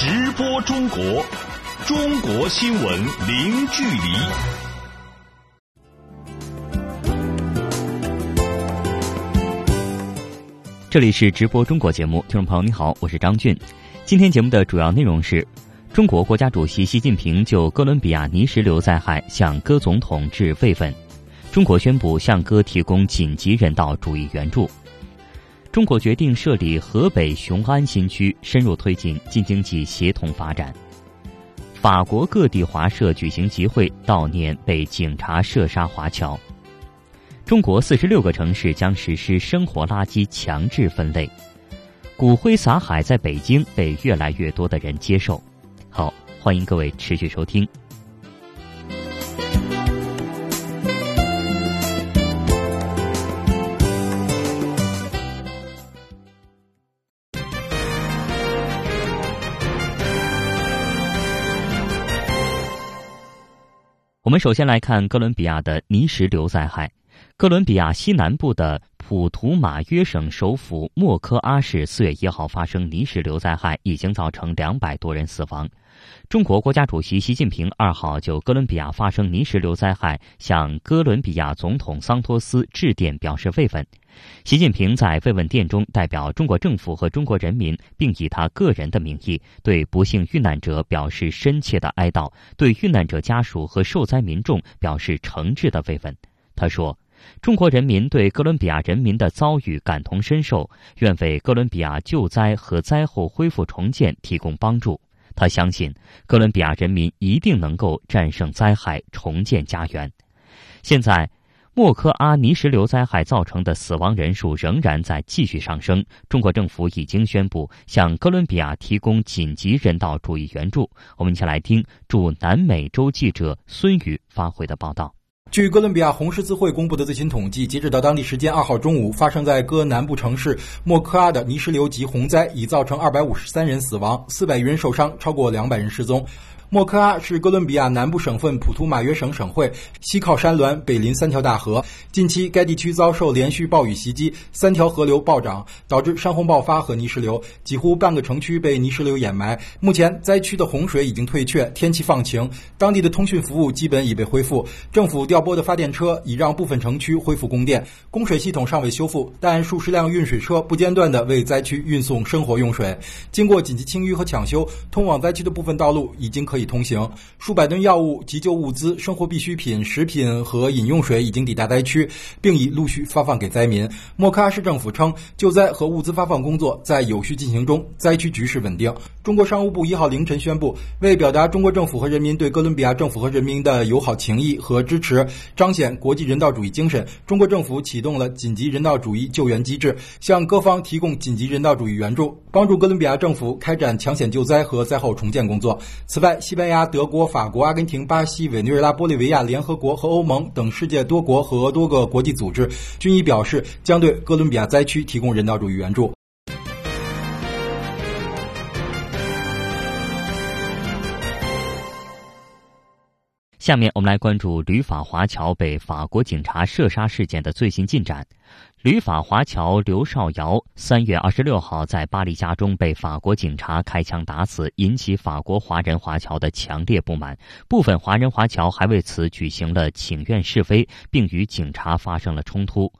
直播中国，中国新闻零距离。这里是直播中国节目，听众朋友你好，我是张俊。今天节目的主要内容是：中国国家主席习近平就哥伦比亚泥石流灾害向哥总统致慰问；中国宣布向哥提供紧急人道主义援助；中国决定设立河北雄安新区，深入推进京津冀协同发展；法国各地华社举行集会悼念被警察射杀华侨。中国四十六个城市将实施生活垃圾强制分类，骨灰撒海在北京被越来越多的人接受。好，欢迎各位持续收听。我们首先来看哥伦比亚的泥石流灾害。哥伦比亚西南部的普图马约省首府莫科阿市四月一号发生泥石流灾害，已经造成两百多人死亡。中国国家主席习近平二号就哥伦比亚发生泥石流灾害向哥伦比亚总统桑托斯致电表示慰问。习近平在慰问电中代表中国政府和中国人民，并以他个人的名义对不幸遇难者表示深切的哀悼，对遇难者家属和受灾民众表示诚挚的慰问。他说。中国人民对哥伦比亚人民的遭遇感同身受，愿为哥伦比亚救灾和灾后恢复重建提供帮助。他相信哥伦比亚人民一定能够战胜灾害，重建家园。现在，莫科阿泥石流灾害造成的死亡人数仍然在继续上升。中国政府已经宣布向哥伦比亚提供紧急人道主义援助。我们一起来听驻南美洲记者孙宇发回的报道。据哥伦比亚红十字会公布的最新统计，截止到当地时间二号中午，发生在哥南部城市莫科阿的泥石流及洪灾已造成二百五十三人死亡，四百余人受伤，超过两百人失踪。莫科阿是哥伦比亚南部省份普图马约省省会，西靠山峦，北临三条大河。近期该地区遭受连续暴雨袭击，三条河流暴涨，导致山洪爆发和泥石流，几乎半个城区被泥石流掩埋。目前灾区的洪水已经退却，天气放晴，当地的通讯服务基本已被恢复。政府调拨的发电车已让部分城区恢复供电，供水系统尚未修复，但数十辆运水车不间断地为灾区运送生活用水。经过紧急清淤和抢修，通往灾区的部分道路已经可以。通行，数百吨药物、急救物资、生活必需品、食品和饮用水已经抵达灾区，并已陆续发放给灾民。莫卡市政府称，救灾和物资发放工作在有序进行中，灾区局势稳定。中国商务部一号凌晨宣布，为表达中国政府和人民对哥伦比亚政府和人民的友好情谊和支持，彰显国际人道主义精神，中国政府启动了紧急人道主义救援机制，向各方提供紧急人道主义援助，帮助哥伦比亚政府开展抢险救灾和灾后重建工作。此外，西班牙、德国、法国、阿根廷、巴西、委内瑞拉、玻利维亚、联合国和欧盟等世界多国和多个国际组织均已表示将对哥伦比亚灾区提供人道主义援助。下面我们来关注旅法华侨被法国警察射杀事件的最新进展。旅法华侨刘少尧三月二十六号在巴黎家中被法国警察开枪打死，引起法国华人华侨的强烈不满。部分华人华侨还为此举行了请愿示威，并与警察发生了冲突。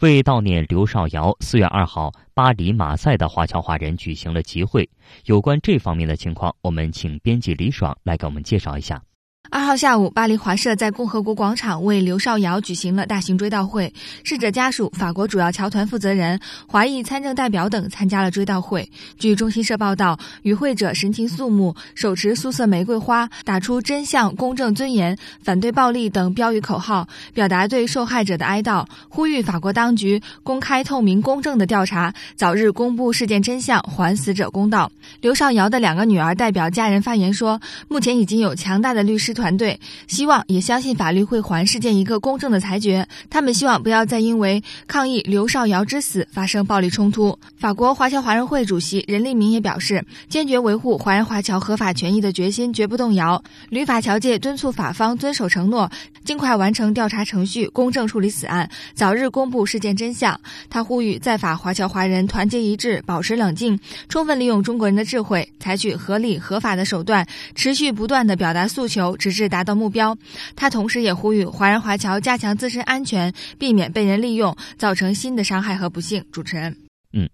为悼念刘少尧，四月二号，巴黎马赛的华侨华人举行了集会。有关这方面的情况，我们请编辑李爽来给我们介绍一下。二号下午，巴黎华社在共和国广场为刘少尧举行了大型追悼会，逝者家属、法国主要侨团负责人、华裔参政代表等参加了追悼会。据中新社报道，与会者神情肃穆，手持素色玫瑰花，打出“真相、公正、尊严、反对暴力”等标语口号，表达对受害者的哀悼，呼吁法国当局公开、透明、公正的调查，早日公布事件真相，还死者公道。刘少尧的两个女儿代表家人发言说，目前已经有强大的律师。团队，希望也相信法律会还事件一个公正的裁决。他们希望不要再因为抗议刘少尧之死发生暴力冲突。法国华侨华人会主席任立明也表示，坚决维护华人华侨合法权益的决心绝不动摇。旅法侨界敦促法方遵守承诺，尽快完成调查程序，公正处理此案，早日公布事件真相。他呼吁在法华侨华人团结一致，保持冷静，充分利用中国人的智慧，采取合理合法的手段，持续不断的表达诉求，直至达到目标。他同时也呼吁华人华侨加强自身安全，避免被人利用，造成新的伤害和不幸。主持人，嗯，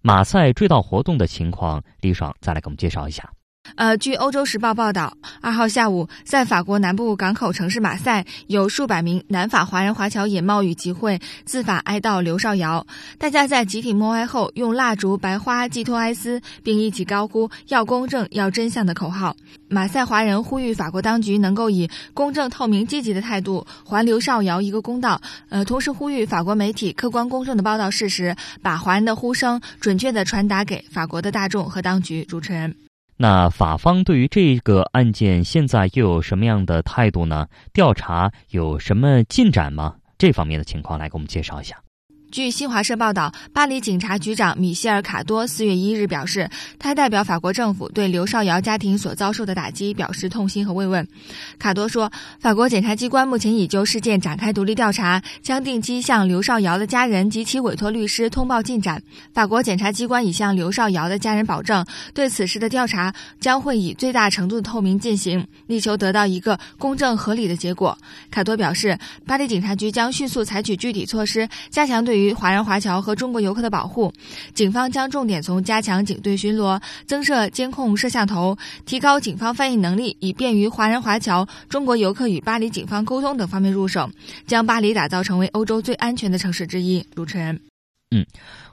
马赛追悼活动的情况，李爽再来给我们介绍一下。呃，据《欧洲时报》报道，二号下午，在法国南部港口城市马赛，有数百名南法华人华侨眼冒雨集会，自法哀悼刘少尧。大家在集体默哀后，用蜡烛、白花寄托哀思，并一起高呼“要公正，要真相”的口号。马赛华人呼吁法国当局能够以公正、透明、积极的态度还刘少尧一个公道。呃，同时呼吁法国媒体客观公正的报道事实，把华人的呼声准确的传达给法国的大众和当局。主持人。那法方对于这个案件现在又有什么样的态度呢？调查有什么进展吗？这方面的情况来给我们介绍一下。据新华社报道，巴黎警察局长米歇尔·卡多四月一日表示，他代表法国政府对刘少尧家庭所遭受的打击表示痛心和慰问。卡多说，法国检察机关目前已就事件展开独立调查，将定期向刘少尧的家人及其委托律师通报进展。法国检察机关已向刘少尧的家人保证，对此事的调查将会以最大程度的透明进行，力求得到一个公正合理的结果。卡多表示，巴黎警察局将迅速采取具体措施，加强对于于华人华侨和中国游客的保护，警方将重点从加强警队巡逻、增设监控摄像头、提高警方翻译能力，以便于华人华侨、中国游客与巴黎警方沟通等方面入手，将巴黎打造成为欧洲最安全的城市之一。主持人。嗯，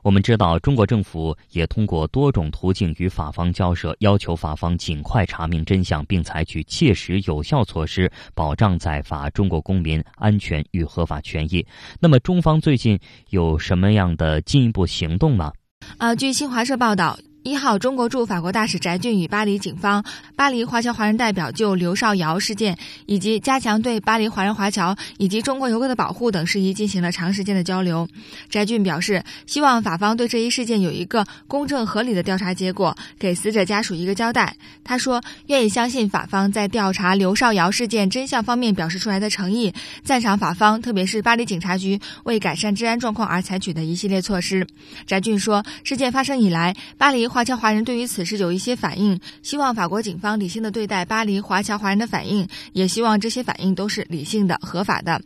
我们知道，中国政府也通过多种途径与法方交涉，要求法方尽快查明真相，并采取切实有效措施，保障在法中国公民安全与合法权益。那么，中方最近有什么样的进一步行动呢？呃，据新华社报道。一号，中国驻法国大使翟俊与巴黎警方、巴黎华侨华人代表就刘少尧事件以及加强对巴黎华人华侨以及中国游客的保护等事宜进行了长时间的交流。翟俊表示，希望法方对这一事件有一个公正合理的调查结果，给死者家属一个交代。他说，愿意相信法方在调查刘少尧事件真相方面表示出来的诚意，赞赏法方，特别是巴黎警察局为改善治安状况而采取的一系列措施。翟俊说，事件发生以来，巴黎。华侨华人对于此事有一些反应，希望法国警方理性的对待巴黎华侨华人的反应，也希望这些反应都是理性的、合法的。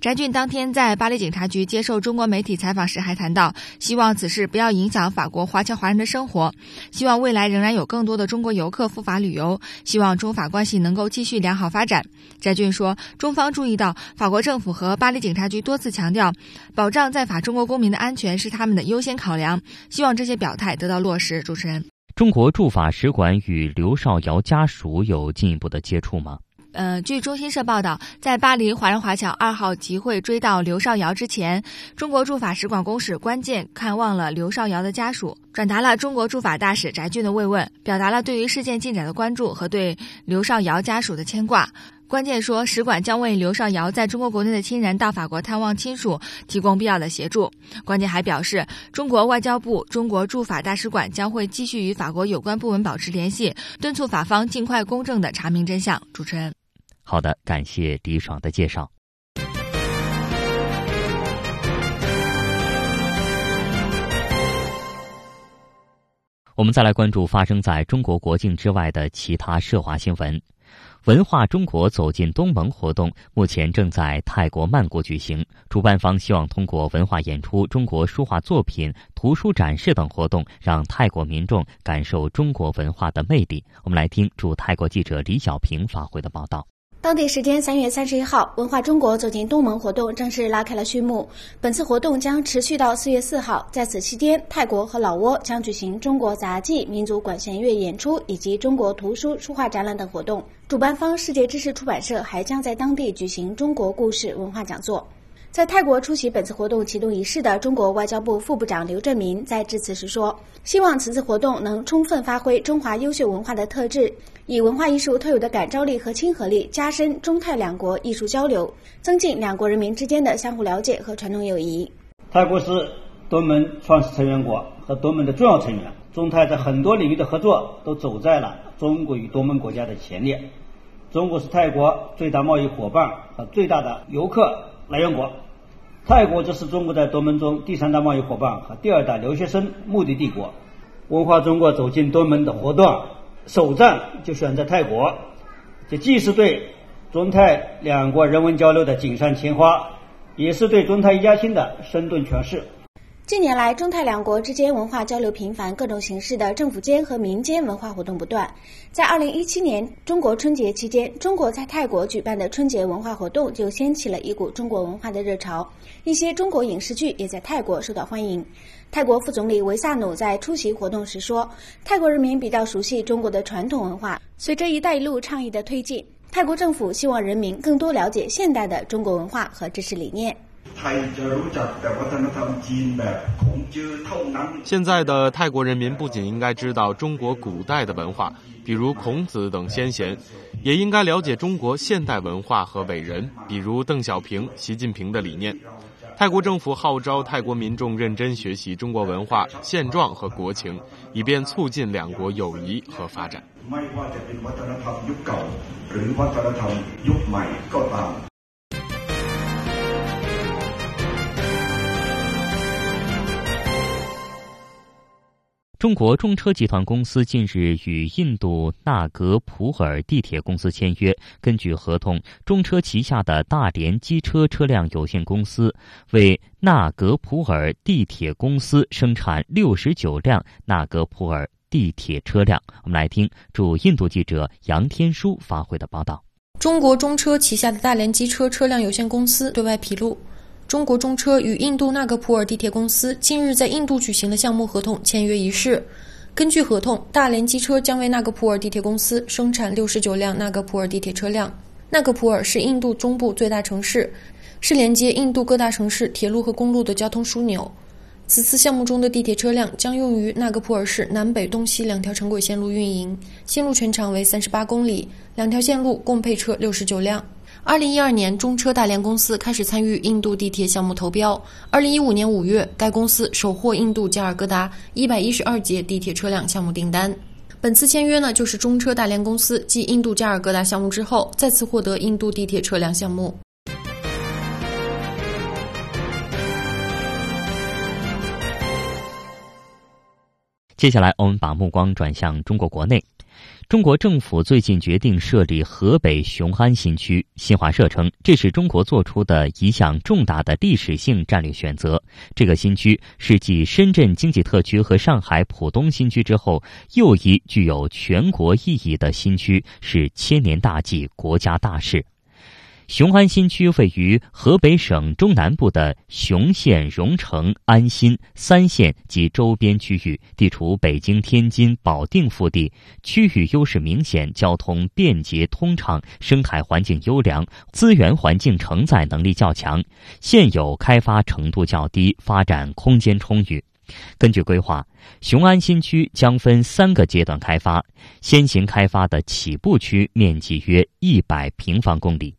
翟俊当天在巴黎警察局接受中国媒体采访时还谈到，希望此事不要影响法国华侨华人的生活，希望未来仍然有更多的中国游客赴法旅游，希望中法关系能够继续良好发展。翟俊说，中方注意到法国政府和巴黎警察局多次强调，保障在法中国公民的安全是他们的优先考量，希望这些表态得到落实。主持人，中国驻法使馆与刘少尧家属有进一步的接触吗？呃，据中新社报道，在巴黎华人华侨二号集会追悼刘少尧之前，中国驻法使馆公使关键看望了刘少尧的家属，转达了中国驻法大使翟俊的慰问，表达了对于事件进展的关注和对刘少尧家属的牵挂。关键说，使馆将为刘少尧在中国国内的亲人到法国探望亲属提供必要的协助。关键还表示，中国外交部、中国驻法大使馆将会继续与法国有关部门保持联系，敦促法方尽快公正的查明真相。主持人，好的，感谢李爽的介绍。我们再来关注发生在中国国境之外的其他涉华新闻。文化中国走进东盟活动目前正在泰国曼谷举行，主办方希望通过文化演出、中国书画作品、图书展示等活动，让泰国民众感受中国文化的魅力。我们来听驻泰国记者李小平发回的报道。当地时间三月三十一号，文化中国走进东盟活动正式拉开了序幕。本次活动将持续到四月四号，在此期间，泰国和老挝将举行中国杂技、民族管弦乐演出以及中国图书、书画展览等活动。主办方世界知识出版社还将在当地举行中国故事文化讲座。在泰国出席本次活动启动仪式的中国外交部副部长刘振民在致辞时说：“希望此次活动能充分发挥中华优秀文化的特质，以文化艺术特有的感召力和亲和力，加深中泰两国艺术交流，增进两国人民之间的相互了解和传统友谊。”泰国是东盟创始成员国和东盟的重要成员，中泰在很多领域的合作都走在了中国与东盟国家的前列。中国是泰国最大贸易伙伴和最大的游客来源国。泰国则是中国在东盟中第三大贸易伙伴和第二大留学生目的地国。文化中国走进东盟的活动首站就选在泰国，这既是对中泰两国人文交流的锦上添花，也是对中泰一家亲的生动诠释。近年来，中泰两国之间文化交流频繁，各种形式的政府间和民间文化活动不断。在二零一七年中国春节期间，中国在泰国举办的春节文化活动就掀起了一股中国文化的热潮，一些中国影视剧也在泰国受到欢迎。泰国副总理维萨努在出席活动时说：“泰国人民比较熟悉中国的传统文化，随着‘一带一路’倡议的推进，泰国政府希望人民更多了解现代的中国文化和知识理念。”现在的泰国人民不仅应该知道中国古代的文化，比如孔子等先贤，也应该了解中国现代文化和伟人，比如邓小平、习近平的理念。泰国政府号召泰国民众认真学习中国文化、现状和国情，以便促进两国友谊和发展。中国中车集团公司近日与印度纳格普尔地铁公司签约，根据合同，中车旗下的大连机车车辆有限公司为纳格普尔地铁公司生产六十九辆纳格普尔地铁车辆。我们来听驻印度记者杨天书发回的报道。中国中车旗下的大连机车车辆有限公司对外披露。中国中车与印度纳格普尔地铁公司近日在印度举行的项目合同签约仪式。根据合同，大连机车将为纳格普尔地铁公司生产六十九辆纳格普尔地铁车辆。纳格普尔是印度中部最大城市，是连接印度各大城市铁路和公路的交通枢纽。此次项目中的地铁车辆将用于纳格普尔市南北东西两条城轨线路运营，线路全长为三十八公里，两条线路共配车六十九辆。二零一二年，中车大连公司开始参与印度地铁项目投标。二零一五年五月，该公司首获印度加尔各答一百一十二节地铁车辆项目订单。本次签约呢，就是中车大连公司继印度加尔各答项目之后，再次获得印度地铁车辆项目。接下来，我们把目光转向中国国内。中国政府最近决定设立河北雄安新区。新华社称，这是中国做出的一项重大的历史性战略选择。这个新区是继深圳经济特区和上海浦东新区之后，又一具有全国意义的新区，是千年大计、国家大事。雄安新区位于河北省中南部的雄县、荣成、安新三县及周边区域，地处北京、天津、保定腹地，区域优势明显，交通便捷通畅，生态环境优良，资源环境承载能力较强，现有开发程度较低，发展空间充裕。根据规划，雄安新区将分三个阶段开发，先行开发的起步区面积约一百平方公里。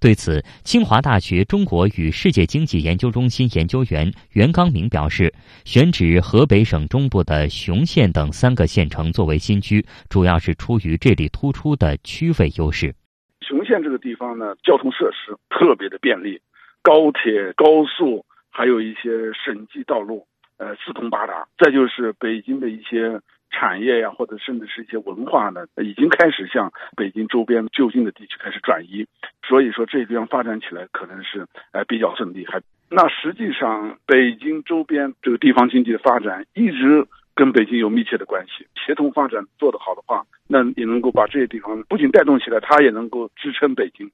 对此，清华大学中国与世界经济研究中心研究员袁刚明表示，选址河北省中部的雄县等三个县城作为新区，主要是出于这里突出的区位优势。雄县这个地方呢，交通设施特别的便利，高铁、高速，还有一些省际道路，呃，四通八达。再就是北京的一些。产业呀，或者甚至是一些文化呢，已经开始向北京周边就近的地区开始转移，所以说这地方发展起来可能是呃比较顺利。还那实际上，北京周边这个地方经济的发展一直跟北京有密切的关系，协同发展做得好的话，那也能够把这些地方不仅带动起来，它也能够支撑北京。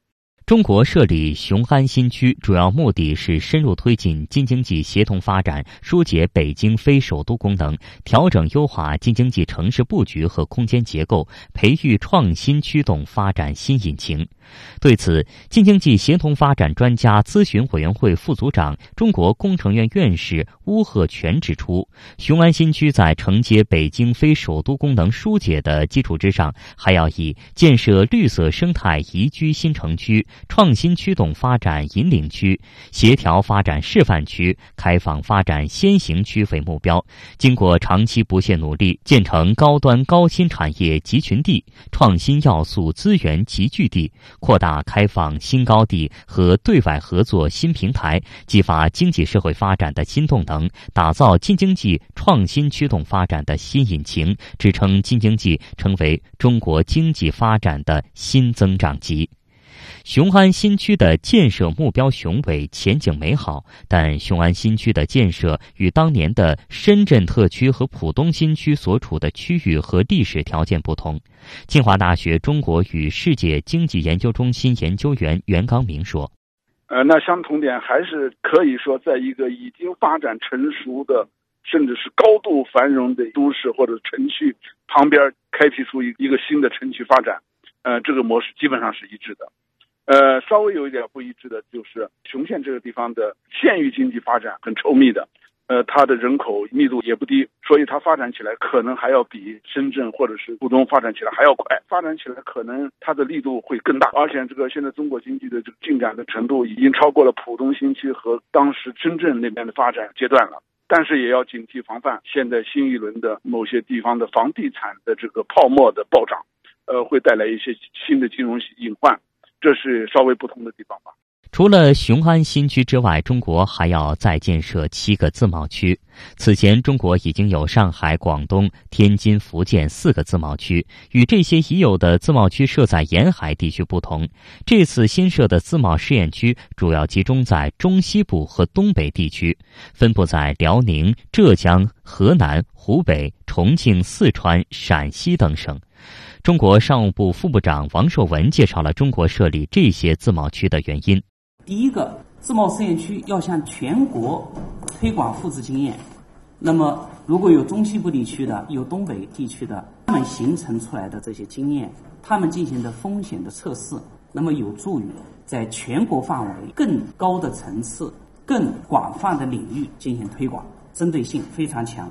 中国设立雄安新区，主要目的是深入推进京津冀协同发展，疏解北京非首都功能，调整优化京津冀城市布局和空间结构，培育创新驱动发展新引擎。对此，京津冀协同发展专家咨询委员会副组长、中国工程院院士邬贺铨指出，雄安新区在承接北京非首都功能疏解的基础之上，还要以建设绿色生态宜居新城区。创新驱动发展引领区、协调发展示范区、开放发展先行区为目标，经过长期不懈努力，建成高端高新产业集群地、创新要素资源集聚地，扩大开放新高地和对外合作新平台，激发经济社会发展的新动能，打造京津冀创新驱动发展的新引擎，支撑京津冀成为中国经济发展的新增长极。雄安新区的建设目标雄伟，前景美好，但雄安新区的建设与当年的深圳特区和浦东新区所处的区域和历史条件不同。清华大学中国与世界经济研究中心研究员袁刚明说：“呃，那相同点还是可以说，在一个已经发展成熟的，甚至是高度繁荣的都市或者城区旁边开辟出一一个新的城区发展，呃，这个模式基本上是一致的。”呃，稍微有一点不一致的就是雄县这个地方的县域经济发展很稠密的，呃，它的人口密度也不低，所以它发展起来可能还要比深圳或者是浦东发展起来还要快，发展起来可能它的力度会更大，而且这个现在中国经济的这个进展的程度已经超过了浦东新区和当时深圳那边的发展阶段了，但是也要警惕防范现在新一轮的某些地方的房地产的这个泡沫的暴涨，呃，会带来一些新的金融隐患。这是稍微不同的地方吧。除了雄安新区之外，中国还要再建设七个自贸区。此前，中国已经有上海、广东、天津、福建四个自贸区。与这些已有的自贸区设在沿海地区不同，这次新设的自贸试验区主要集中在中西部和东北地区，分布在辽宁、浙江、河南、湖北、重庆、四川、陕西等省。中国商务部副部长王受文介绍了中国设立这些自贸区的原因。第一个，自贸试验区要向全国推广复制经验。那么，如果有中西部地区的、有东北地区的，他们形成出来的这些经验，他们进行的风险的测试，那么有助于在全国范围、更高的层次、更广泛的领域进行推广，针对性非常强。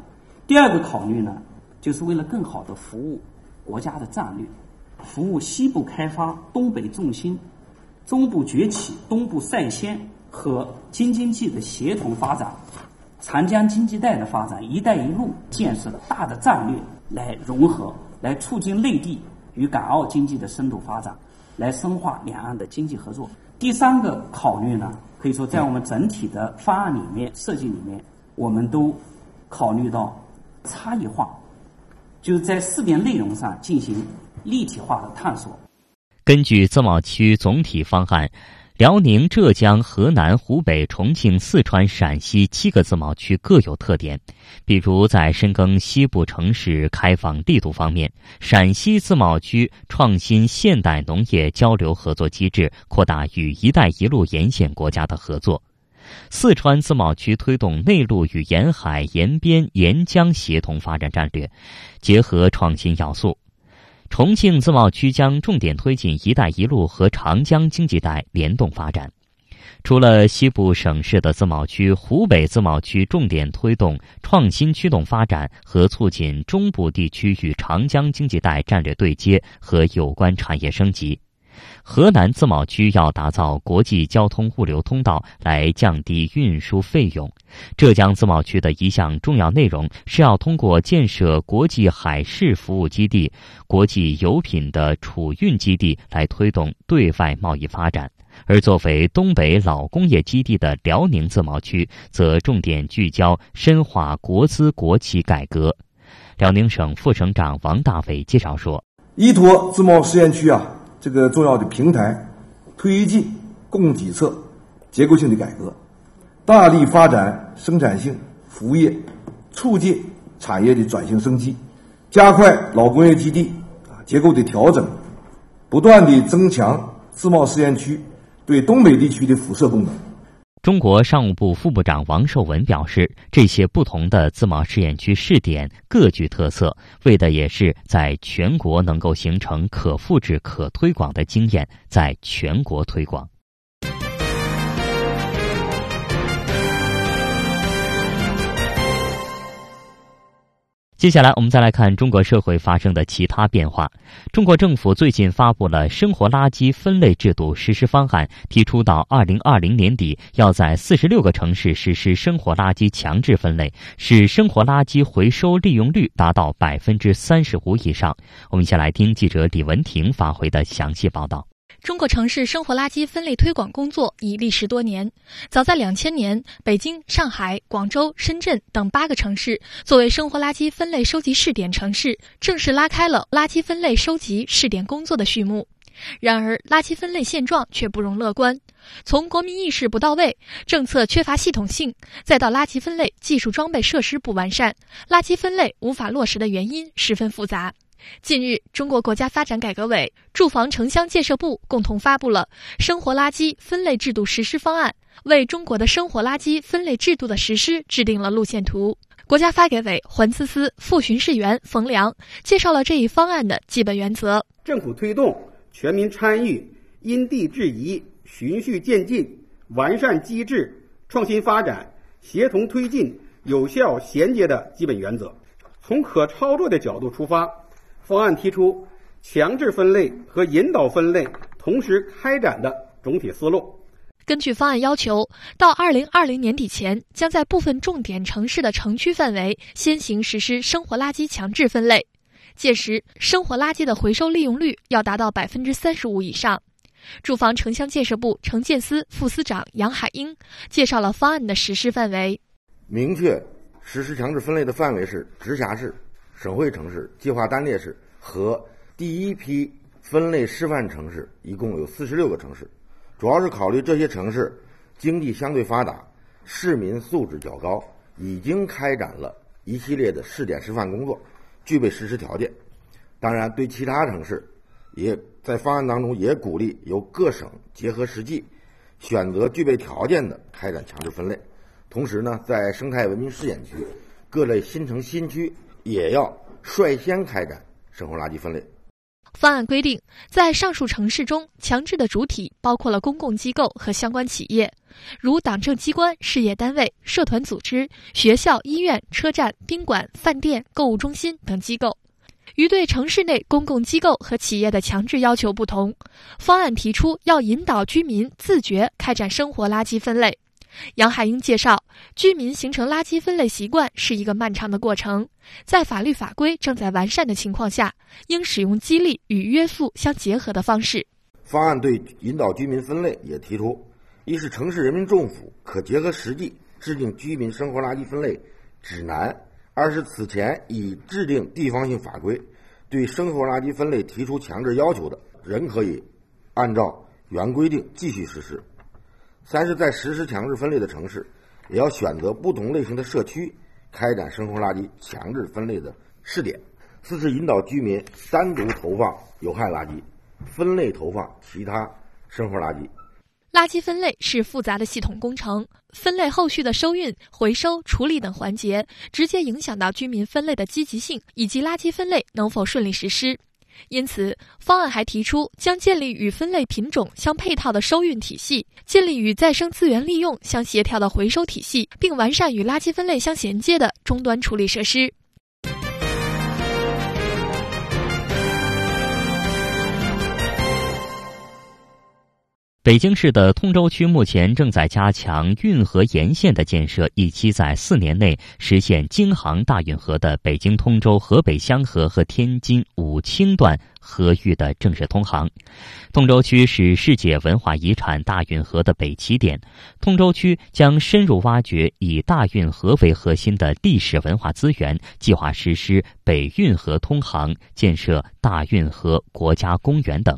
第二个考虑呢，就是为了更好的服务。国家的战略，服务西部开发、东北重心、中部崛起、东部率先和京津冀的协同发展、长江经济带的发展、“一带一路”建设的大的战略来融合，来促进内地与港澳经济的深度发展，来深化两岸的经济合作。第三个考虑呢，可以说在我们整体的方案里面设计里面，我们都考虑到差异化。就是在试点内容上进行立体化的探索。根据自贸区总体方案，辽宁、浙江、河南、湖北、重庆、四川、陕西七个自贸区各有特点。比如在深耕西部城市开放力度方面，陕西自贸区创新现代农业交流合作机制，扩大与“一带一路”沿线国家的合作。四川自贸区推动内陆与沿海、沿边、沿江协同发展战略，结合创新要素。重庆自贸区将重点推进“一带一路”和长江经济带联动发展。除了西部省市的自贸区，湖北自贸区重点推动创新驱动发展和促进中部地区与长江经济带战略对接和有关产业升级。河南自贸区要打造国际交通物流通道，来降低运输费用。浙江自贸区的一项重要内容是要通过建设国际海事服务基地、国际油品的储运基地，来推动对外贸易发展。而作为东北老工业基地的辽宁自贸区，则重点聚焦深化国资国企改革。辽宁省副省长王大伟介绍说：“依托自贸试验区啊。”这个重要的平台，推进供给侧结构性的改革，大力发展生产性服务业，促进产业的转型升级，加快老工业基地啊结构的调整，不断的增强自贸试验区对东北地区的辐射功能。中国商务部副部长王受文表示，这些不同的自贸试验区试点各具特色，为的也是在全国能够形成可复制、可推广的经验，在全国推广。接下来，我们再来看中国社会发生的其他变化。中国政府最近发布了生活垃圾分类制度实施方案，提出到二零二零年底，要在四十六个城市实施生活垃圾强制分类，使生活垃圾回收利用率达到百分之三十五以上。我们先来听记者李文婷发回的详细报道。中国城市生活垃圾分类推广工作已历时多年。早在两千年，北京、上海、广州、深圳等八个城市作为生活垃圾分类收集试点城市，正式拉开了垃圾分类收集试点工作的序幕。然而，垃圾分类现状却不容乐观。从国民意识不到位、政策缺乏系统性，再到垃圾分类技术装备设施不完善，垃圾分类无法落实的原因十分复杂。近日，中国国家发展改革委、住房城乡建设部共同发布了《生活垃圾分类制度实施方案》，为中国的生活垃圾分类制度的实施制定了路线图。国家发改委环思司副巡视员冯良介绍了这一方案的基本原则：政府推动全民参与、因地制宜、循序渐进、完善机制、创新发展、协同推进、有效衔接的基本原则。从可操作的角度出发。方案提出强制分类和引导分类同时开展的总体思路。根据方案要求，到二零二零年底前，将在部分重点城市的城区范围先行实施生活垃圾强制分类，届时生活垃圾的回收利用率要达到百分之三十五以上。住房城乡建设部城建司副司长杨海英介绍了方案的实施范围，明确实施强制分类的范围是直辖市。省会城市、计划单列市和第一批分类示范城市一共有四十六个城市，主要是考虑这些城市经济相对发达、市民素质较高，已经开展了一系列的试点示范工作，具备实施条件。当然，对其他城市，也在方案当中也鼓励由各省结合实际，选择具备条件的开展强制分类。同时呢，在生态文明试验区、各类新城新区。也要率先开展生活垃圾分类。方案规定，在上述城市中，强制的主体包括了公共机构和相关企业，如党政机关、事业单位、社团组织、学校、医院、车站、宾馆、饭店、购物中心等机构。与对城市内公共机构和企业的强制要求不同，方案提出要引导居民自觉开展生活垃圾分类。杨海英介绍，居民形成垃圾分类习惯是一个漫长的过程，在法律法规正在完善的情况下，应使用激励与约束相结合的方式。方案对引导居民分类也提出：一是城市人民政府可结合实际制定居民生活垃圾分类指南；二是此前已制定地方性法规，对生活垃圾分类提出强制要求的，仍可以按照原规定继续实施。三是，在实施强制分类的城市，也要选择不同类型的社区开展生活垃圾强制分类的试点。四是引导居民单独投放有害垃圾，分类投放其他生活垃圾。垃圾分类是复杂的系统工程，分类后续的收运、回收、处理等环节，直接影响到居民分类的积极性以及垃圾分类能否顺利实施。因此，方案还提出将建立与分类品种相配套的收运体系，建立与再生资源利用相协调的回收体系，并完善与垃圾分类相衔接的终端处理设施。北京市的通州区目前正在加强运河沿线的建设，以期在四年内实现京杭大运河的北京通州河北香河和天津武清段河域的正式通航。通州区是世界文化遗产大运河的北起点，通州区将深入挖掘以大运河为核心的历史文化资源，计划实施北运河通航，建设大运河国家公园等。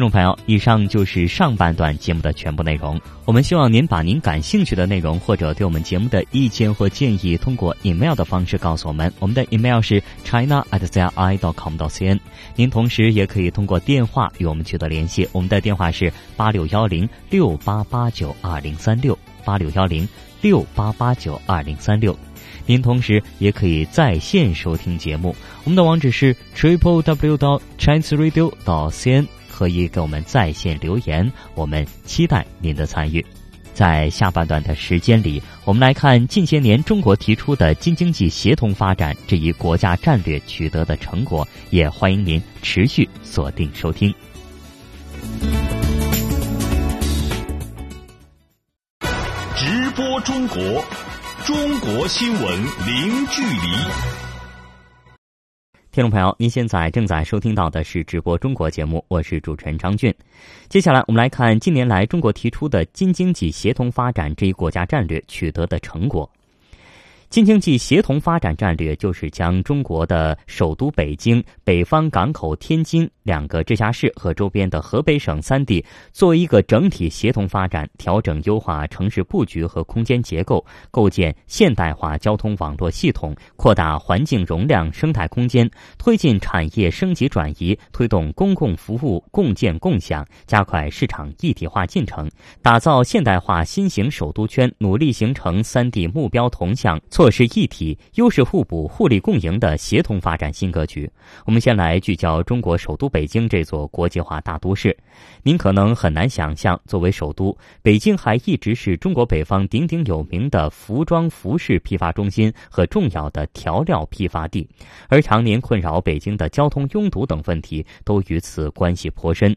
听众朋友，以上就是上半段节目的全部内容。我们希望您把您感兴趣的内容或者对我们节目的意见或建议，通过 email 的方式告诉我们。我们的 email 是 china at zi dot com dot cn。您同时也可以通过电话与我们取得联系。我们的电话是八六幺零六八八九二零三六八六幺零六八八九二零三六。您同时也可以在线收听节目。我们的网址是 triple w dot chinese radio dot cn。可以给我们在线留言，我们期待您的参与。在下半段的时间里，我们来看近些年中国提出的京津冀协同发展这一国家战略取得的成果，也欢迎您持续锁定收听。直播中国，中国新闻零距离。听众朋友，您现在正在收听到的是直播中国节目，我是主持人张俊。接下来，我们来看近年来中国提出的京津冀协同发展这一国家战略取得的成果。京津冀协同发展战略就是将中国的首都北京、北方港口天津两个直辖市和周边的河北省三地作为一个整体协同发展，调整优化城市布局和空间结构，构建现代化交通网络系统，扩大环境容量生态空间，推进产业升级转移，推动公共服务共建共享，加快市场一体化进程，打造现代化新型首都圈，努力形成三地目标同向。措施一体、优势互补、互利共赢的协同发展新格局。我们先来聚焦中国首都北京这座国际化大都市。您可能很难想象，作为首都，北京还一直是中国北方鼎鼎有名的服装服饰批发中心和重要的调料批发地，而常年困扰北京的交通拥堵等问题都与此关系颇深。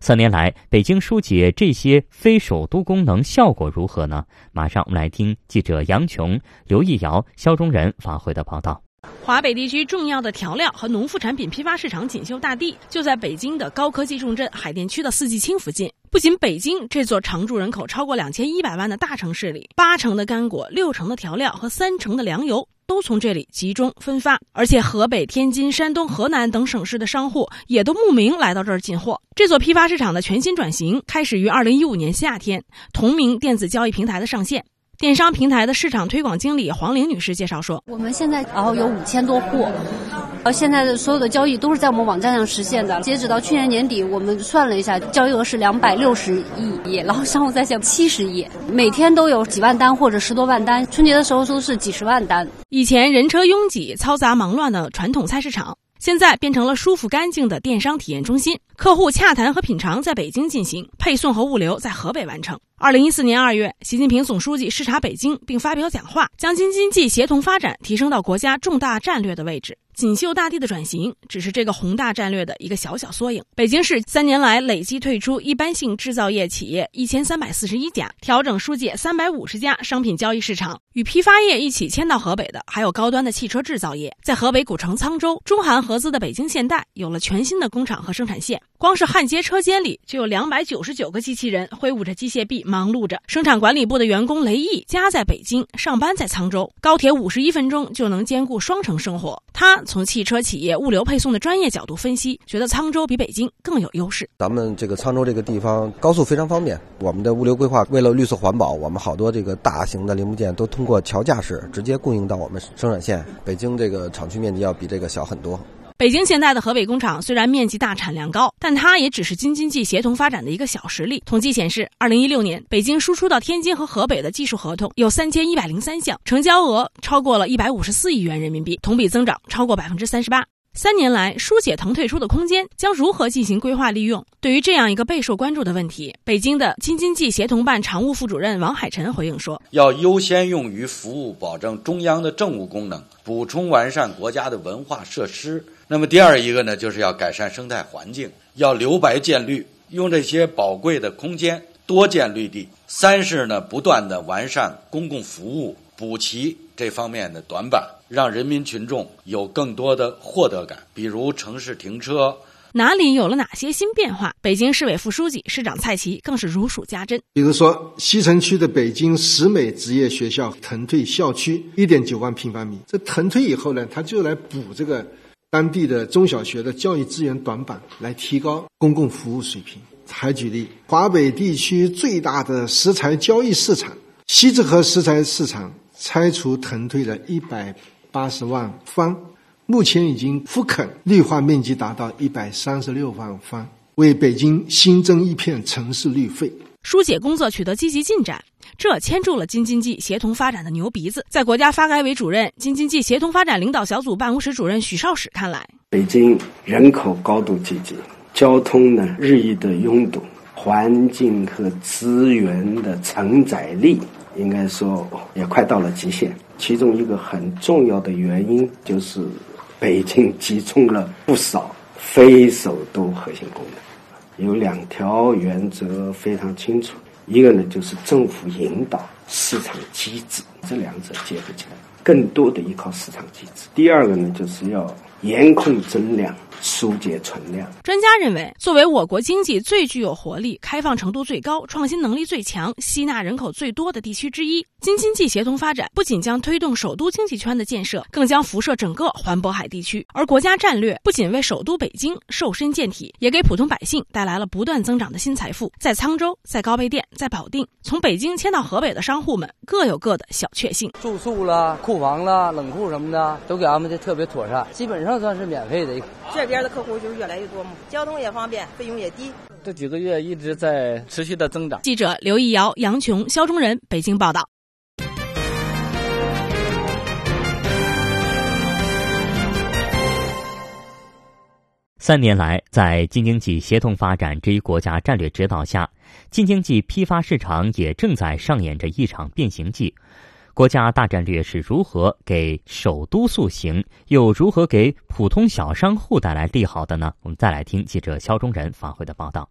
三年来，北京疏解这些非首都功能效果如何呢？马上我们来听记者杨琼、刘义瑶、肖忠仁发回的报道。华北地区重要的调料和农副产品批发市场锦绣大地就在北京的高科技重镇海淀区的四季青附近。不仅北京这座常住人口超过两千一百万的大城市里，八成的干果、六成的调料和三成的粮油都从这里集中分发，而且河北、天津、山东、河南等省市的商户也都慕名来到这儿进货。这座批发市场的全新转型开始于二零一五年夏天，同名电子交易平台的上线。电商平台的市场推广经理黄玲女士介绍说：“我们现在然后有五千多户，呃，现在的所有的交易都是在我们网站上实现的。截止到去年年底，我们算了一下，交易额是两百六十亿亿，然后商务在线七十亿，每天都有几万单或者十多万单，春节的时候都是几十万单。以前人车拥挤、嘈杂忙乱的传统菜市场。”现在变成了舒服干净的电商体验中心，客户洽谈和品尝在北京进行，配送和物流在河北完成。二零一四年二月，习近平总书记视察北京并发表讲话，将京津冀协同发展提升到国家重大战略的位置。锦绣大地的转型只是这个宏大战略的一个小小缩影。北京市三年来累计退出一般性制造业企业一千三百四十一家，调整疏解三百五十家商品交易市场。与批发业一起迁到河北的，还有高端的汽车制造业。在河北古城沧州，中韩合资的北京现代有了全新的工厂和生产线。光是焊接车间里就有两百九十九个机器人挥舞着机械臂忙碌着。生产管理部的员工雷毅家在北京，上班在沧州，高铁五十一分钟就能兼顾双城生活。他。从汽车企业物流配送的专业角度分析，觉得沧州比北京更有优势。咱们这个沧州这个地方高速非常方便，我们的物流规划为了绿色环保，我们好多这个大型的零部件都通通过桥架式直接供应到我们生产线。北京这个厂区面积要比这个小很多。北京现代的河北工厂虽然面积大、产量高，但它也只是京津冀协同发展的一个小实例。统计显示，二零一六年北京输出到天津和河北的技术合同有三千一百零三项，成交额超过了一百五十四亿元人民币，同比增长超过百分之三十八。三年来，疏解腾退出的空间将如何进行规划利用？对于这样一个备受关注的问题，北京的京津冀协同办常务副主任王海晨回应说：“要优先用于服务保证中央的政务功能，补充完善国家的文化设施。”那么第二一个呢，就是要改善生态环境，要留白建绿，用这些宝贵的空间多建绿地。三是呢，不断的完善公共服务，补齐这方面的短板，让人民群众有更多的获得感。比如城市停车，哪里有了哪些新变化？北京市委副书记、市长蔡奇更是如数家珍。比如说，西城区的北京十美职业学校腾退校区一点九万平方米，这腾退以后呢，他就来补这个。当地的中小学的教育资源短板，来提高公共服务水平。还举例，华北地区最大的石材交易市场西直河石材市场拆除腾退了一百八十万方，目前已经复垦绿化面积达到一百三十六万方，为北京新增一片城市绿肺。疏解工作取得积极进展，这牵住了京津冀协同发展的牛鼻子。在国家发改委主任、京津冀协同发展领导小组办公室主任许绍史看来，北京人口高度聚集。交通呢日益的拥堵，环境和资源的承载力应该说也快到了极限。其中一个很重要的原因就是，北京集中了不少非首都核心功能。有两条原则非常清楚，一个呢就是政府引导市场机制，这两者结合起来，更多的依靠市场机制。第二个呢就是要严控增量。疏解存量。专家认为，作为我国经济最具有活力、开放程度最高、创新能力最强、吸纳人口最多的地区之一，京津冀协同发展不仅将推动首都经济圈的建设，更将辐射整个环渤海地区。而国家战略不仅为首都北京瘦身健体，也给普通百姓带来了不断增长的新财富。在沧州、在高碑店、在保定，从北京迁到河北的商户们各有各的小确幸：住宿啦、库房啦、冷库什么的都给安排的特别妥善，基本上算是免费的。这边的客户就是越来越多嘛，交通也方便，费用也低。这几个月一直在持续的增长。记者刘一瑶、杨琼、肖中仁，北京报道。三年来，在京津冀协同发展这一国家战略指导下，京津冀批发市场也正在上演着一场变形记。国家大战略是如何给首都塑形，又如何给普通小商户带来利好的呢？我们再来听记者肖忠仁发回的报道。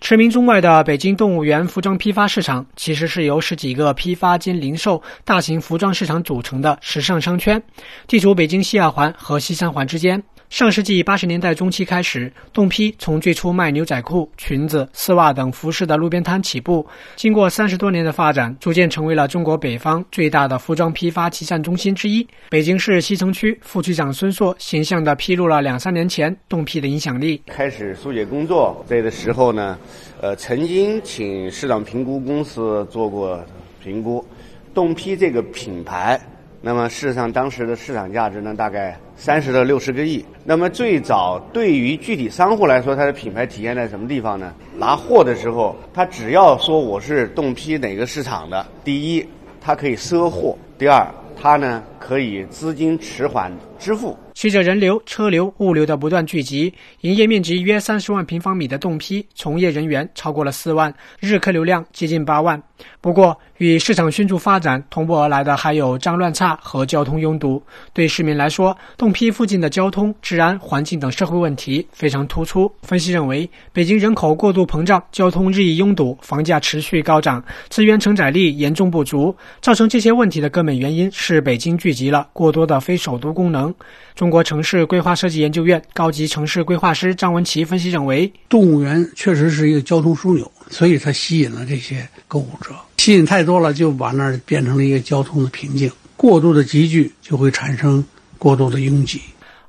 驰名中外的北京动物园服装批发市场，其实是由十几个批发兼零售大型服装市场组成的时尚商圈，地处北京西二环和西三环之间。上世纪八十年代中期开始，洞批从最初卖牛仔裤、裙子、丝袜等服饰的路边摊起步，经过三十多年的发展，逐渐成为了中国北方最大的服装批发集散中心之一。北京市西城区副区长孙硕形象地披露了两三年前洞批的影响力。开始疏解工作这的时候呢，呃，曾经请市场评估公司做过评估，洞批这个品牌。那么，事实上，当时的市场价值呢，大概三十到六十个亿。那么，最早对于具体商户来说，它的品牌体现在什么地方呢？拿货的时候，他只要说我是动批哪个市场的，第一，他可以赊货；第二，他呢可以资金迟缓支付。随着人流、车流、物流的不断聚集，营业面积约三十万平方米的洞批，从业人员超过了四万，日客流量接近八万。不过，与市场迅速发展同步而来的还有脏乱差和交通拥堵。对市民来说，洞批附近的交通、治安、环境等社会问题非常突出。分析认为，北京人口过度膨胀，交通日益拥堵，房价持续高涨，资源承载力严重不足，造成这些问题的根本原因是北京聚集了过多的非首都功能。中国城市规划设计研究院高级城市规划师张文琪分析认为，动物园确实是一个交通枢纽，所以它吸引了这些购物者。吸引太多了，就把那儿变成了一个交通的瓶颈。过度的集聚就会产生过度的拥挤。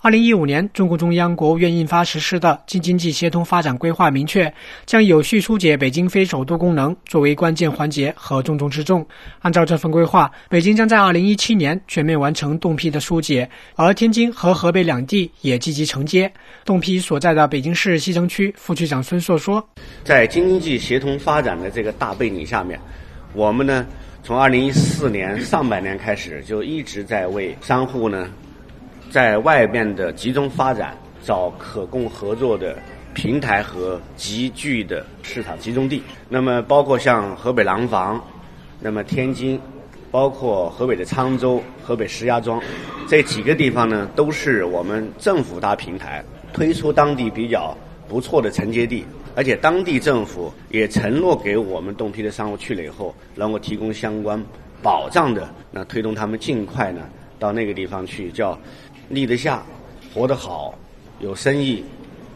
二零一五年，中共中央、国务院印发实施的《京津冀协同发展规划》明确，将有序疏解北京非首都功能作为关键环节和重中之重。按照这份规划，北京将在二零一七年全面完成动批的疏解，而天津和河北两地也积极承接。动批所在的北京市西城区副区长孙硕说：“在京津冀协同发展的这个大背景下面。”我们呢，从二零一四年上半年开始，就一直在为商户呢，在外面的集中发展找可供合作的平台和集聚的市场集中地。那么，包括像河北廊坊，那么天津，包括河北的沧州、河北石家庄这几个地方呢，都是我们政府搭平台，推出当地比较不错的承接地。而且当地政府也承诺给我们动批的商户去了以后，能够提供相关保障的，那推动他们尽快呢到那个地方去，叫立得下、活得好、有生意、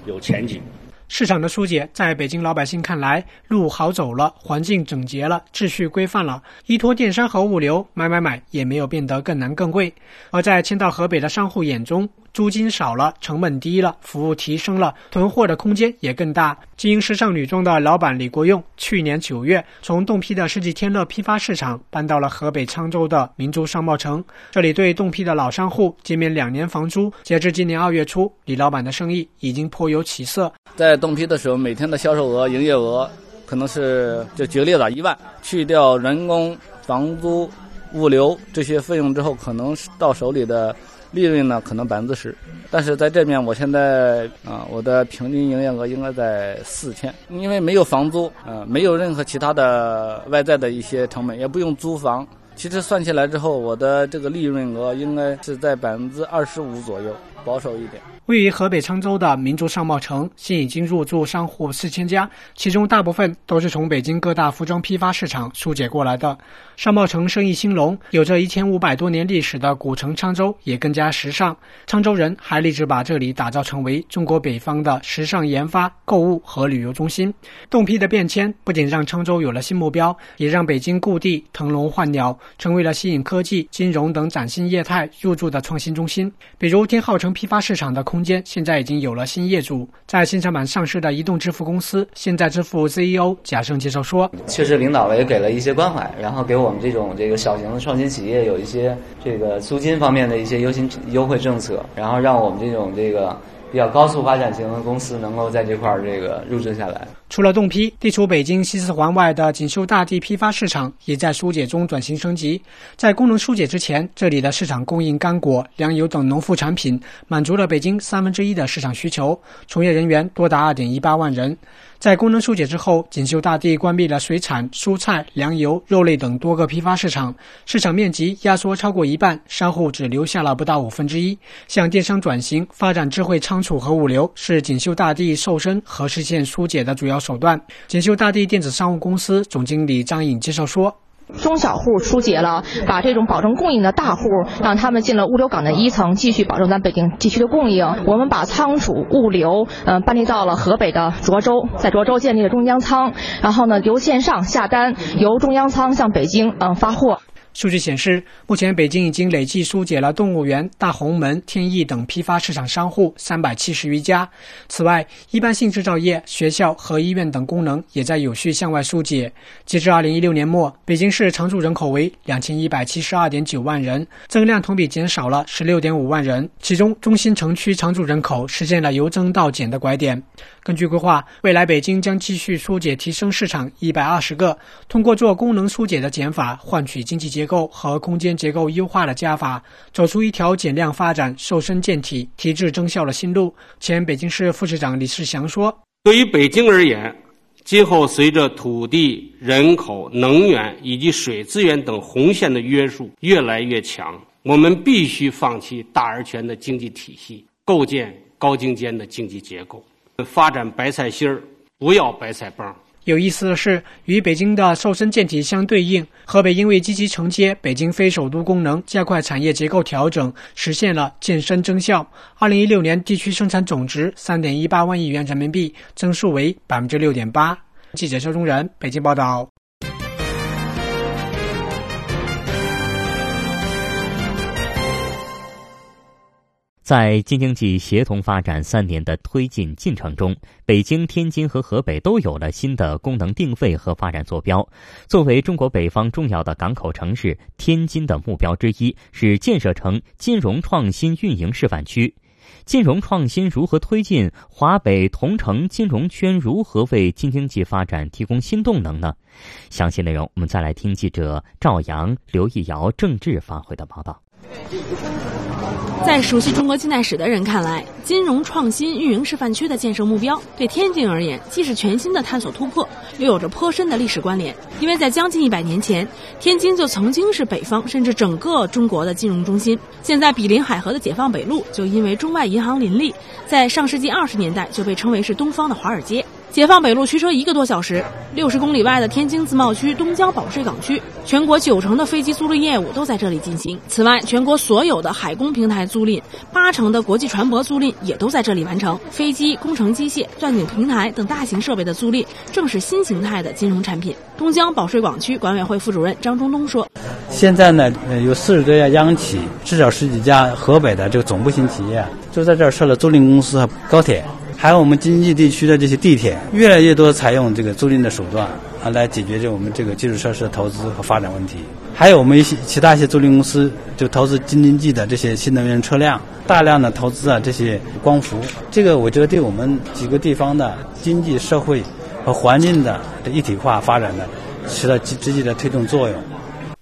有前景。市场的疏解，在北京老百姓看来，路好走了，环境整洁了，秩序规范了，依托电商和物流，买买买也没有变得更难更贵。而在迁到河北的商户眼中，租金少了，成本低了，服务提升了，囤货的空间也更大。经营时尚女装的老板李国用，去年九月从洞批的世纪天乐批发市场搬到了河北沧州的明珠商贸城，这里对洞批的老商户减免两年房租。截至今年二月初，李老板的生意已经颇有起色。在洞批的时候，每天的销售额、营业额可能是就举个例子，一万，去掉人工、房租。物流这些费用之后，可能是到手里的利润呢，可能百分之十。但是在这边，我现在啊，我的平均营业额应该在四千，因为没有房租，呃，没有任何其他的外在的一些成本，也不用租房。其实算起来之后，我的这个利润额应该是在百分之二十五左右，保守一点。位于河北沧州的民族商贸城，现已经入驻商户四千家，其中大部分都是从北京各大服装批发市场疏解过来的。商贸城生意兴隆，有着一千五百多年历史的古城沧州也更加时尚。沧州人还立志把这里打造成为中国北方的时尚研发、购物和旅游中心。洞批的变迁不仅让沧州有了新目标，也让北京故地腾笼换鸟，成为了吸引科技、金融等崭新业态入驻的创新中心。比如天浩城批发市场的。空空间现在已经有了新业主，在新三板上市的移动支付公司现在支付 CEO 贾胜介绍说：“确实，领导也给了一些关怀，然后给我们这种这个小型的创新企业有一些这个租金方面的一些优先优惠政策，然后让我们这种这个。”比较高速发展型的公司能够在这块儿这个入驻下来。除了动批，地处北京西四环外的锦绣大地批发市场也在疏解中转型升级。在功能疏解之前，这里的市场供应干果、粮油等农副产品，满足了北京三分之一的市场需求，从业人员多达二点一八万人。在功能疏解之后，锦绣大地关闭了水产、蔬菜、粮油、肉类等多个批发市场，市场面积压缩超过一半，商户只留下了不到五分之一。向电商转型、发展智慧仓储和物流，是锦绣大地瘦身和实现疏解的主要手段。锦绣大地电子商务公司总经理张颖介绍说。中小户疏解了，把这种保证供应的大户，让他们进了物流港的一层，继续保证咱北京地区的供应。我们把仓储物流，嗯，搬离到了河北的涿州，在涿州建立了中央仓，然后呢，由线上下单，由中央仓向北京嗯发货。数据显示，目前北京已经累计疏解了动物园、大红门、天意等批发市场商户三百七十余家。此外，一般性制造业、学校和医院等功能也在有序向外疏解。截至二零一六年末，北京市常住人口为两千一百七十二点九万人，增量同比减少了十六点五万人。其中，中心城区常住人口实现了由增到减的拐点。根据规划，未来北京将继续疏解提升市场一百二十个，通过做功能疏解的减法，换取经济结构和空间结构优化的加法，走出一条减量发展、瘦身健体、提质增效的新路。前北京市副市长李世祥说：“对于北京而言，今后随着土地、人口、能源以及水资源等红线的约束越来越强，我们必须放弃大而全的经济体系，构建高精尖的经济结构。”发展白菜心儿，不要白菜帮。有意思的是，与北京的瘦身健体相对应，河北因为积极承接北京非首都功能，加快产业结构调整，实现了健身增效。二零一六年地区生产总值三点一八万亿元人民币，增速为百分之六点八。记者肖忠仁北京报道。在京津冀协同发展三年的推进进程中，北京、天津和河北都有了新的功能定位和发展坐标。作为中国北方重要的港口城市，天津的目标之一是建设成金融创新运营示范区。金融创新如何推进？华北同城金融圈如何为京津冀发展提供新动能呢？详细内容，我们再来听记者赵阳、刘义尧、郑智发回的报道。在熟悉中国近代史的人看来，金融创新运营示范区的建设目标，对天津而言既是全新的探索突破，又有着颇深的历史关联。因为在将近一百年前，天津就曾经是北方甚至整个中国的金融中心。现在毗邻海河的解放北路，就因为中外银行林立，在上世纪二十年代就被称为是东方的华尔街。解放北路驱车一个多小时，六十公里外的天津自贸区东江保税港区，全国九成的飞机租赁业务都在这里进行。此外，全国所有的海工平台租赁，八成的国际船舶租赁也都在这里完成。飞机、工程机械、钻井平台等大型设备的租赁，正是新形态的金融产品。东江保税港区管委会副主任张中东说。现在呢，有四十多家央企，至少十几家河北的这个总部型企业，就在这儿设了租赁公司和高铁，还有我们京津冀地区的这些地铁，越来越多采用这个租赁的手段啊，来解决这我们这个基础设施的投资和发展问题。还有我们一些其他一些租赁公司，就投资京津冀的这些新能源车辆，大量的投资啊这些光伏，这个我觉得对我们几个地方的经济社会和环境的一体化发展呢，起了积极的推动作用。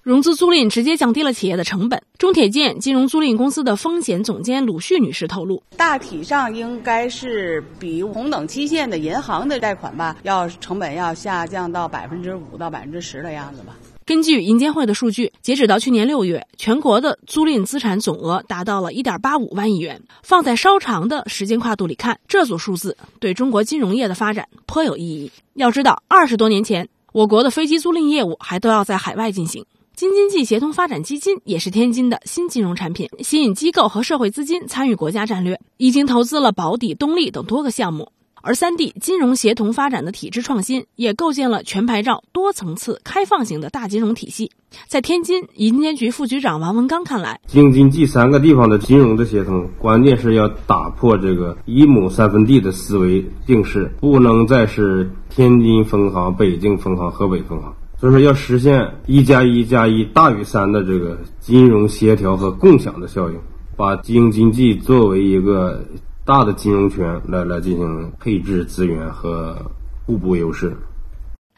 融资租赁直接降低了企业的成本。中铁建金融租赁公司的风险总监鲁旭女士透露，大体上应该是比同等期限的银行的贷款吧，要成本要下降到百分之五到百分之十的样子吧。根据银监会的数据，截止到去年六月，全国的租赁资产总额达到了一点八五万亿元。放在稍长的时间跨度里看，这组数字对中国金融业的发展颇有意义。要知道，二十多年前，我国的飞机租赁业务还都要在海外进行。京津冀协同发展基金也是天津的新金融产品，吸引机构和社会资金参与国家战略，已经投资了保底、东丽等多个项目。而三地金融协同发展的体制创新，也构建了全牌照、多层次、开放型的大金融体系。在天津，银监局副局长王文刚看来，京津冀三个地方的金融的协同，关键是要打破这个一亩三分地的思维定式，不能再是天津分行、北京分行、河北分行。所以说，要实现一加一加一大于三的这个金融协调和共享的效应，把京津冀作为一个。大的金融圈来来进行配置资源和互补优势，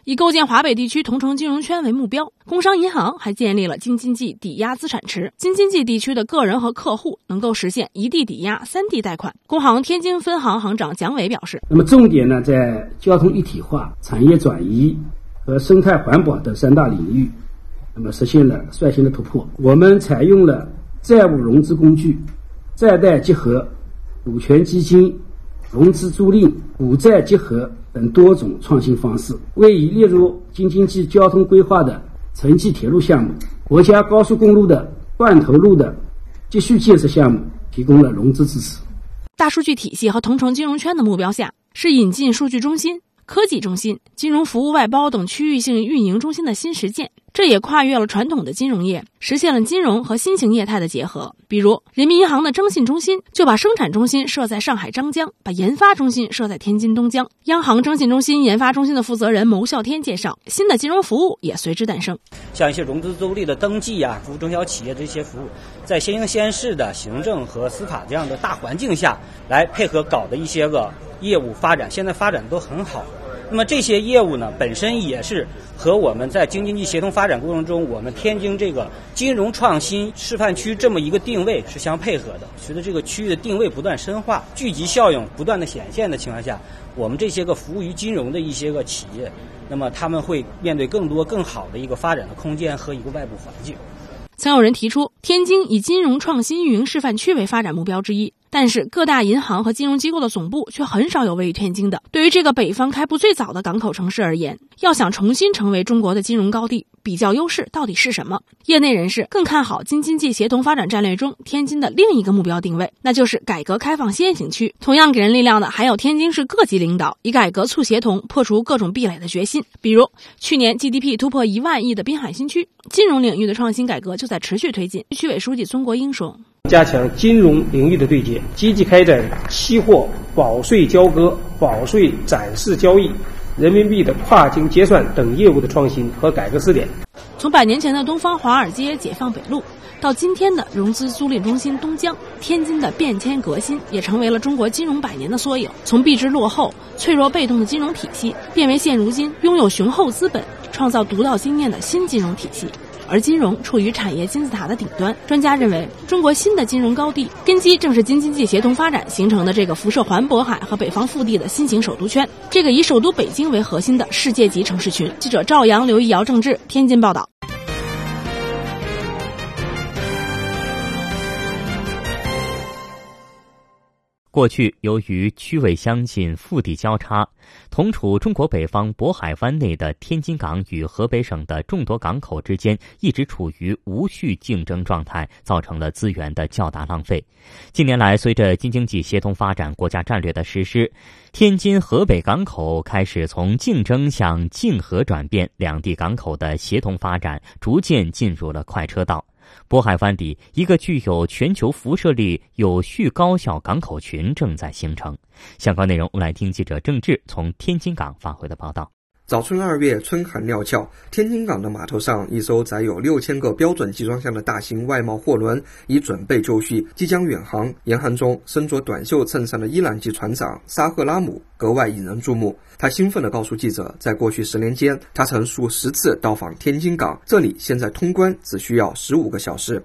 以构建华北地区同城金融圈为目标，工商银行还建立了京津冀抵押资产池，京津冀地区的个人和客户能够实现一地抵押、三地贷款。工行天津分行行长蒋伟表示：“那么重点呢，在交通一体化、产业转移和生态环保等三大领域，那么实现了率先的突破。我们采用了债务融资工具、债贷结合。”股权基金、融资租赁、股债结合等多种创新方式，为已列入京津冀交通规划的城际铁路项目、国家高速公路的断头路的继续建设项目提供了融资支持。大数据体系和同城金融圈的目标下，是引进数据中心。科技中心、金融服务外包等区域性运营中心的新实践，这也跨越了传统的金融业，实现了金融和新型业态的结合。比如，人民银行的征信中心就把生产中心设在上海张江，把研发中心设在天津东江。央行征信中心、研发中心的负责人牟孝天介绍，新的金融服务也随之诞生，像一些融资租赁的登记呀，服务中小企业这些服务，在先行先试的行政和司法这样的大环境下来配合搞的一些个。业务发展现在发展都很好，那么这些业务呢，本身也是和我们在京津冀协同发展过程中，我们天津这个金融创新示范区这么一个定位是相配合的。随着这个区域的定位不断深化，聚集效应不断的显现的情况下，我们这些个服务于金融的一些个企业，那么他们会面对更多更好的一个发展的空间和一个外部环境。曾有人提出，天津以金融创新运营示范区为发展目标之一。但是各大银行和金融机构的总部却很少有位于天津的。对于这个北方开埠最早的港口城市而言，要想重新成为中国的金融高地，比较优势到底是什么？业内人士更看好京津冀协同发展战略中天津的另一个目标定位，那就是改革开放先行区。同样给人力量的还有天津市各级领导以改革促协同、破除各种壁垒的决心。比如去年 GDP 突破一万亿的滨海新区，金融领域的创新改革就在持续推进。区委书记孙国英说。加强金融领域的对接，积极开展期货保税交割、保税展示交易、人民币的跨境结算等业务的创新和改革试点。从百年前的东方华尔街、解放北路，到今天的融资租赁中心东江，天津的变迁革新也成为了中国金融百年的缩影。从避之落后、脆弱被动的金融体系，变为现如今拥有雄厚资本、创造独到经验的新金融体系。而金融处于产业金字塔的顶端，专家认为，中国新的金融高地根基正是京津冀协同发展形成的这个辐射环渤海和北方腹地的新型首都圈，这个以首都北京为核心的世界级城市群。记者赵阳、刘一瑶、郑智，天津报道。过去，由于区位相近、腹地交叉，同处中国北方渤海湾内的天津港与河北省的众多港口之间一直处于无序竞争状态，造成了资源的较大浪费。近年来，随着京津冀协同发展国家战略的实施，天津河北港口开始从竞争向竞合转变，两地港口的协同发展逐渐进入了快车道。渤海湾底，一个具有全球辐射力、有序高效港口群正在形成。相关内容，我们来听记者郑智从天津港发回的报道。早春二月，春寒料峭，天津港的码头上，一艘载有六千个标准集装箱的大型外贸货轮已准备就绪，即将远航。严寒中，身着短袖衬衫的伊朗籍船长沙赫拉姆格外引人注目。他兴奋地告诉记者，在过去十年间，他曾数十次到访天津港，这里现在通关只需要十五个小时。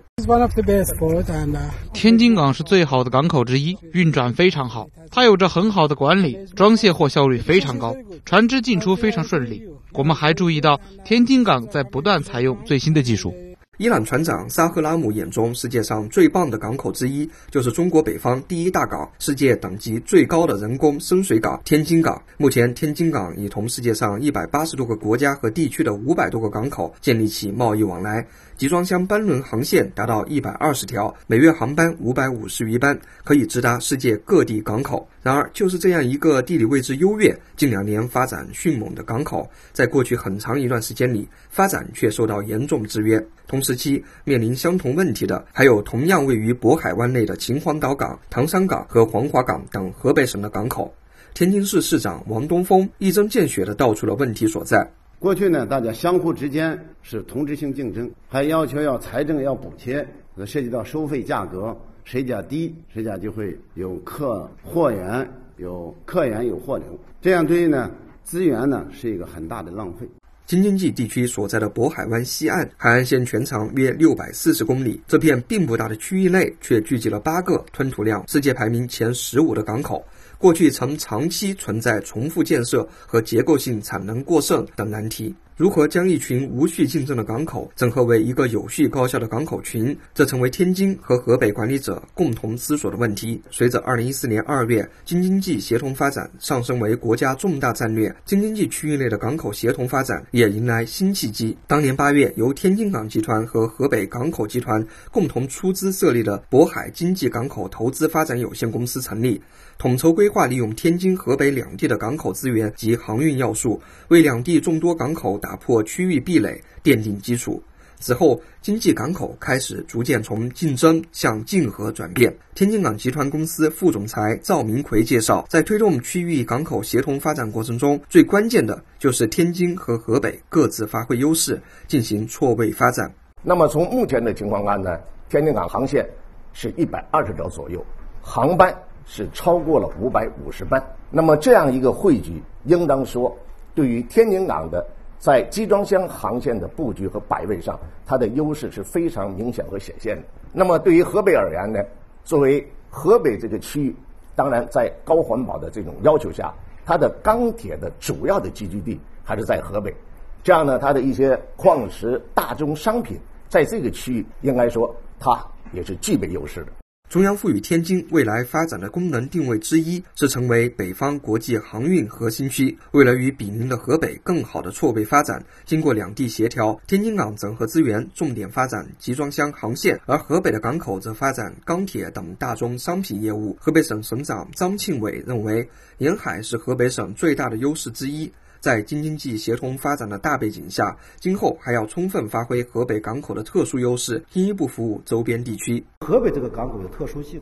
天津港是最好的港口之一，运转非常好，它有着很好的管理，装卸货效率非常高，船只进出非常顺利。我们还注意到，天津港在不断采用最新的技术。伊朗船长沙赫拉姆眼中，世界上最棒的港口之一就是中国北方第一大港、世界等级最高的人工深水港——天津港。目前，天津港已同世界上一百八十多个国家和地区的五百多个港口建立起贸易往来。集装箱班轮航线达到一百二十条，每月航班五百五十余班，可以直达世界各地港口。然而，就是这样一个地理位置优越、近两年发展迅猛的港口，在过去很长一段时间里，发展却受到严重制约。同时期面临相同问题的，还有同样位于渤海湾内的秦皇岛港、唐山港和黄骅港等河北省的港口。天津市市长王东峰一针见血地道出了问题所在。过去呢，大家相互之间是同质性竞争，还要求要财政要补贴，那涉及到收费价格，谁家低，谁家就会有客货源，有客源有货流，这样对呢资源呢是一个很大的浪费。京津冀地区所在的渤海湾西岸海岸线全长约六百四十公里，这片并不大的区域内却聚集了八个吞吐量世界排名前十五的港口。过去曾长期存在重复建设和结构性产能过剩等难题。如何将一群无序竞争的港口整合为一个有序高效的港口群，这成为天津和河北管理者共同思索的问题。随着二零一四年二月京津冀协同发展上升为国家重大战略，京津冀区域内的港口协同发展也迎来新契机。当年八月，由天津港集团和河北港口集团共同出资设立的渤海经济港口投资发展有限公司成立，统筹规划利用天津、河北两地的港口资源及航运要素，为两地众多港口打。打破区域壁垒，奠定基础。此后，经济港口开始逐渐从竞争向竞合转变。天津港集团公司副总裁赵明奎介绍，在推动区域港口协同发展过程中，最关键的就是天津和河北各自发挥优势，进行错位发展。那么，从目前的情况看呢，天津港航线是一百二十条左右，航班是超过了五百五十班。那么，这样一个汇聚，应当说，对于天津港的。在集装箱航线的布局和摆位上，它的优势是非常明显和显现的。那么对于河北而言呢？作为河北这个区域，当然在高环保的这种要求下，它的钢铁的主要的集聚地还是在河北。这样呢，它的一些矿石、大宗商品在这个区域，应该说它也是具备优势的。中央赋予天津未来发展的功能定位之一是成为北方国际航运核心区。为了与比邻的河北更好的错位发展，经过两地协调，天津港整合资源，重点发展集装箱航线，而河北的港口则发展钢铁等大宗商品业务。河北省省长张庆伟认为，沿海是河北省最大的优势之一。在京津冀协同发展的大背景下，今后还要充分发挥河北港口的特殊优势，进一步服务周边地区。河北这个港口有特殊性，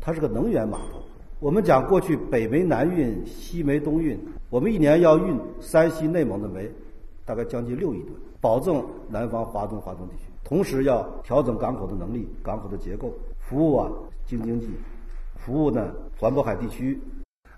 它是个能源码头。我们讲过去北煤南运、西煤东运，我们一年要运山西、内蒙的煤，大概将近六亿吨，保证南方、华东、华东地区。同时要调整港口的能力、港口的结构，服务啊京津冀，服务呢环渤海地区。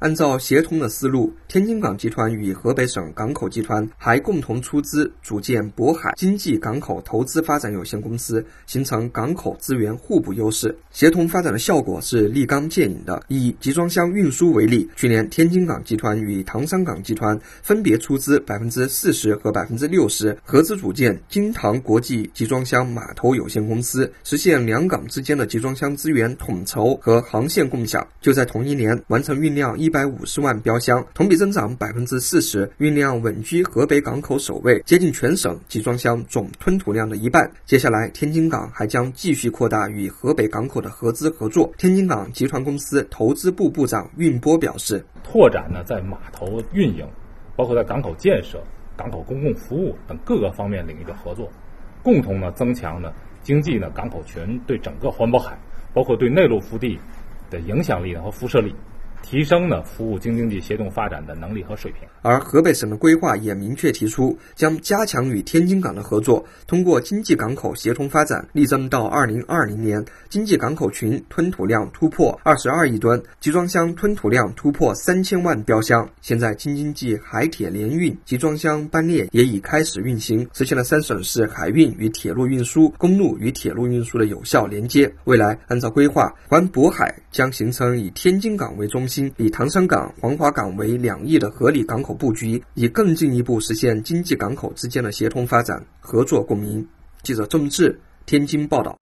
按照协同的思路，天津港集团与河北省港口集团还共同出资组建渤海经济港口投资发展有限公司，形成港口资源互补优势。协同发展的效果是立竿见影的。以集装箱运输为例，去年天津港集团与唐山港集团分别出资百分之四十和百分之六十，合资组建京唐国际集装箱码头有限公司，实现两港之间的集装箱资源统筹和航线共享。就在同一年，完成运量一百五十万标箱，同比增长百分之四十，运量稳居河北港口首位，接近全省集装箱总吞吐量的一半。接下来，天津港还将继续扩大与河北港口的合资合作。天津港集团公司投资部部长运波表示：“拓展呢，在码头运营，包括在港口建设、港口公共服务等各个方面领域的合作，共同呢增强呢经济呢港口群对整个环渤海，包括对内陆腹地的影响力呢和辐射力。”提升呢服务京津冀协同发展的能力和水平。而河北省的规划也明确提出，将加强与天津港的合作，通过经济港口协同发展，力争到二零二零年经济港口群吞吐量突破二十二亿吨，集装箱吞吐量突破三千万标箱。现在京津冀海铁联运集装箱班列也已开始运行，实现了三省市海运与铁路运输、公路与铁路运输的有效连接。未来按照规划，环渤海将形成以天津港为中心。以唐山港、黄骅港为两翼的合理港口布局，以更进一步实现经济港口之间的协同发展、合作共赢。记者郑智，天津报道。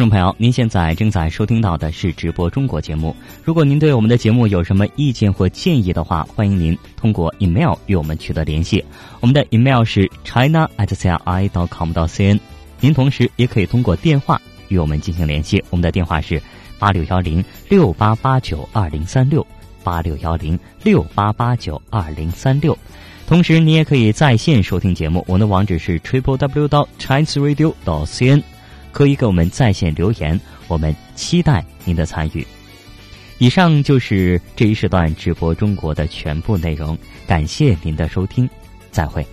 听众朋友，您现在正在收听到的是直播中国节目。如果您对我们的节目有什么意见或建议的话，欢迎您通过 email 与我们取得联系。我们的 email 是 china at cri dot com 到 cn。您同时也可以通过电话与我们进行联系。我们的电话是八六幺零六八八九二零三六八六幺零六八八九二零三六。同时，你也可以在线收听节目。我们的网址是 triple w dot chinese radio dot cn。可以给我们在线留言，我们期待您的参与。以上就是这一时段直播中国的全部内容，感谢您的收听，再会。